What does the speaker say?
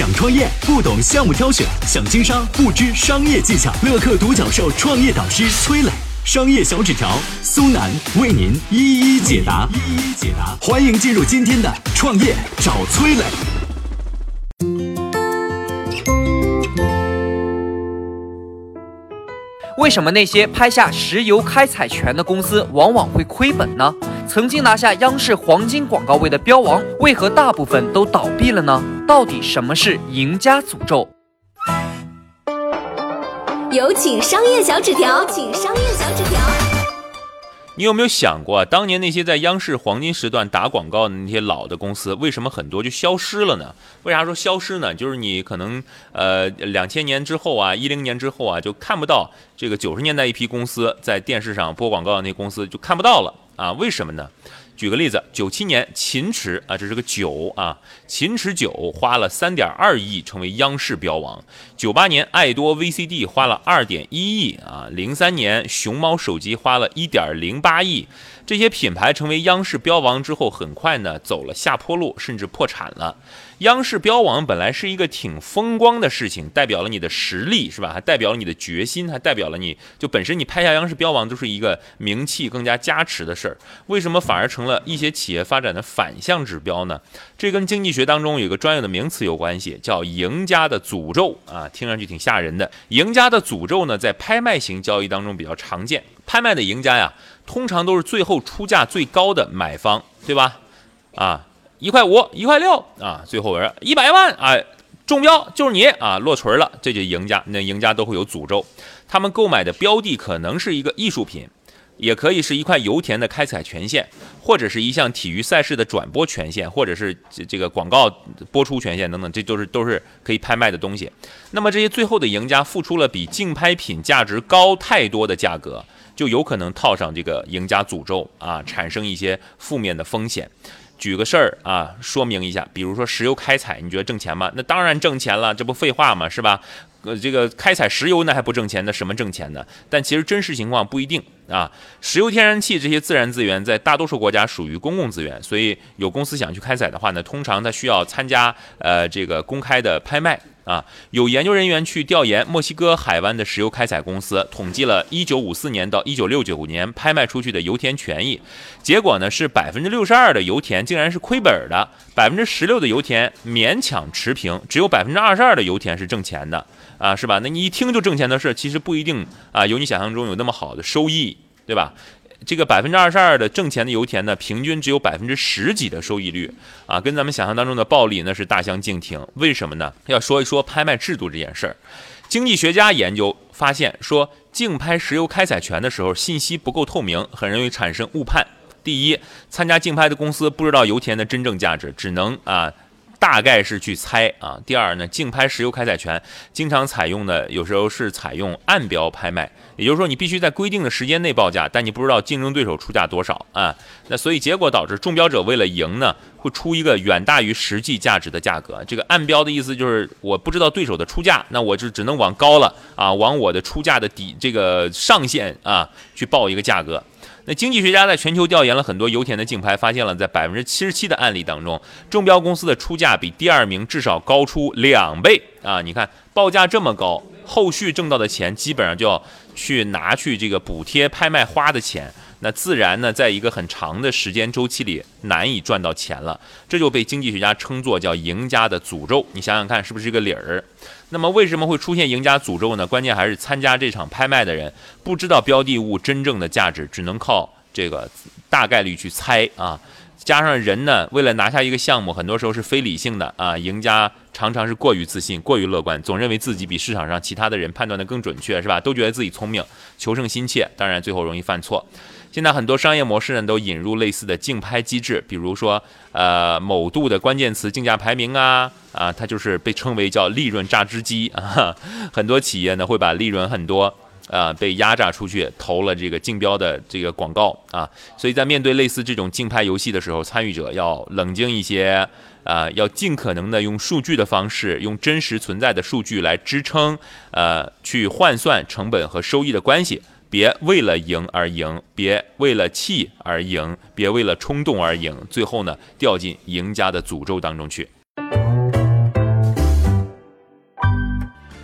想创业不懂项目挑选，想经商不知商业技巧。乐客独角兽创业导师崔磊，商业小纸条苏南为您一一解答。一一解答，欢迎进入今天的创业找崔磊。为什么那些拍下石油开采权的公司往往会亏本呢？曾经拿下央视黄金广告位的标王，为何大部分都倒闭了呢？到底什么是赢家诅咒？有请商业小纸条，请商业小纸条。你有没有想过，当年那些在央视黄金时段打广告的那些老的公司，为什么很多就消失了呢？为啥说消失呢？就是你可能呃两千年之后啊，一零年之后啊，就看不到这个九十年代一批公司在电视上播广告的那公司就看不到了啊？为什么呢？举个例子，九七年秦池啊，这是个酒啊，秦池酒花了三点二亿成为央视标王。九八年爱多 VCD 花了二点一亿啊，零三年熊猫手机花了一点零八亿。这些品牌成为央视标王之后，很快呢走了下坡路，甚至破产了。央视标王本来是一个挺风光的事情，代表了你的实力，是吧？还代表了你的决心，还代表了你就本身你拍下央视标王就是一个名气更加加持的事儿。为什么反而成了一些企业发展的反向指标呢？这跟经济学当中有个专有的名词有关系，叫“赢家的诅咒”啊，听上去挺吓人的。赢家的诅咒呢，在拍卖型交易当中比较常见。拍卖的赢家呀，通常都是最后出价最高的买方，对吧？啊。一块五，一块六啊，最后人一百万啊，中标就是你啊，落锤了，这就赢家。那赢家都会有诅咒，他们购买的标的可能是一个艺术品，也可以是一块油田的开采权限，或者是一项体育赛事的转播权限，或者是这这个广告播出权限等等，这都是都是可以拍卖的东西。那么这些最后的赢家付出了比竞拍品价值高太多的价格，就有可能套上这个赢家诅咒啊，产生一些负面的风险。举个事儿啊，说明一下，比如说石油开采，你觉得挣钱吗？那当然挣钱了，这不废话吗？是吧？呃，这个开采石油那还不挣钱，那什么挣钱呢？但其实真实情况不一定啊。石油、天然气这些自然资源在大多数国家属于公共资源，所以有公司想去开采的话呢，通常它需要参加呃这个公开的拍卖。啊，有研究人员去调研墨西哥海湾的石油开采公司，统计了1954年到1969年拍卖出去的油田权益，结果呢是百分之六十二的油田竟然是亏本的，百分之十六的油田勉强持平，只有百分之二十二的油田是挣钱的，啊，是吧？那你一听就挣钱的事，其实不一定啊，有你想象中有那么好的收益，对吧？这个百分之二十二的挣钱的油田呢，平均只有百分之十几的收益率啊，跟咱们想象当中的暴利那是大相径庭。为什么呢？要说一说拍卖制度这件事儿。经济学家研究发现，说竞拍石油开采权的时候，信息不够透明，很容易产生误判。第一，参加竞拍的公司不知道油田的真正价值，只能啊。大概是去猜啊。第二呢，竞拍石油开采权经常采用的，有时候是采用暗标拍卖，也就是说你必须在规定的时间内报价，但你不知道竞争对手出价多少啊。那所以结果导致中标者为了赢呢，会出一个远大于实际价值的价格。这个暗标的意思就是我不知道对手的出价，那我就只能往高了啊，往我的出价的底这个上限啊去报一个价格。那经济学家在全球调研了很多油田的竞拍，发现了在百分之七十七的案例当中，中标公司的出价比第二名至少高出两倍啊！你看报价这么高，后续挣到的钱基本上就要去拿去这个补贴拍卖花的钱。那自然呢，在一个很长的时间周期里难以赚到钱了，这就被经济学家称作叫“赢家的诅咒”。你想想看，是不是这个理儿？那么为什么会出现赢家诅咒呢？关键还是参加这场拍卖的人不知道标的物真正的价值，只能靠这个大概率去猜啊。加上人呢，为了拿下一个项目，很多时候是非理性的啊。赢家常常是过于自信、过于乐观，总认为自己比市场上其他的人判断的更准确，是吧？都觉得自己聪明，求胜心切，当然最后容易犯错。现在很多商业模式呢，都引入类似的竞拍机制，比如说，呃，某度的关键词竞价排名啊，啊，它就是被称为叫利润榨汁机啊。很多企业呢，会把利润很多。啊，被压榨出去投了这个竞标的这个广告啊，所以在面对类似这种竞拍游戏的时候，参与者要冷静一些啊，要尽可能的用数据的方式，用真实存在的数据来支撑，呃，去换算成本和收益的关系，别为了赢而赢，别为了气而赢，别为了冲动而赢，最后呢掉进赢家的诅咒当中去。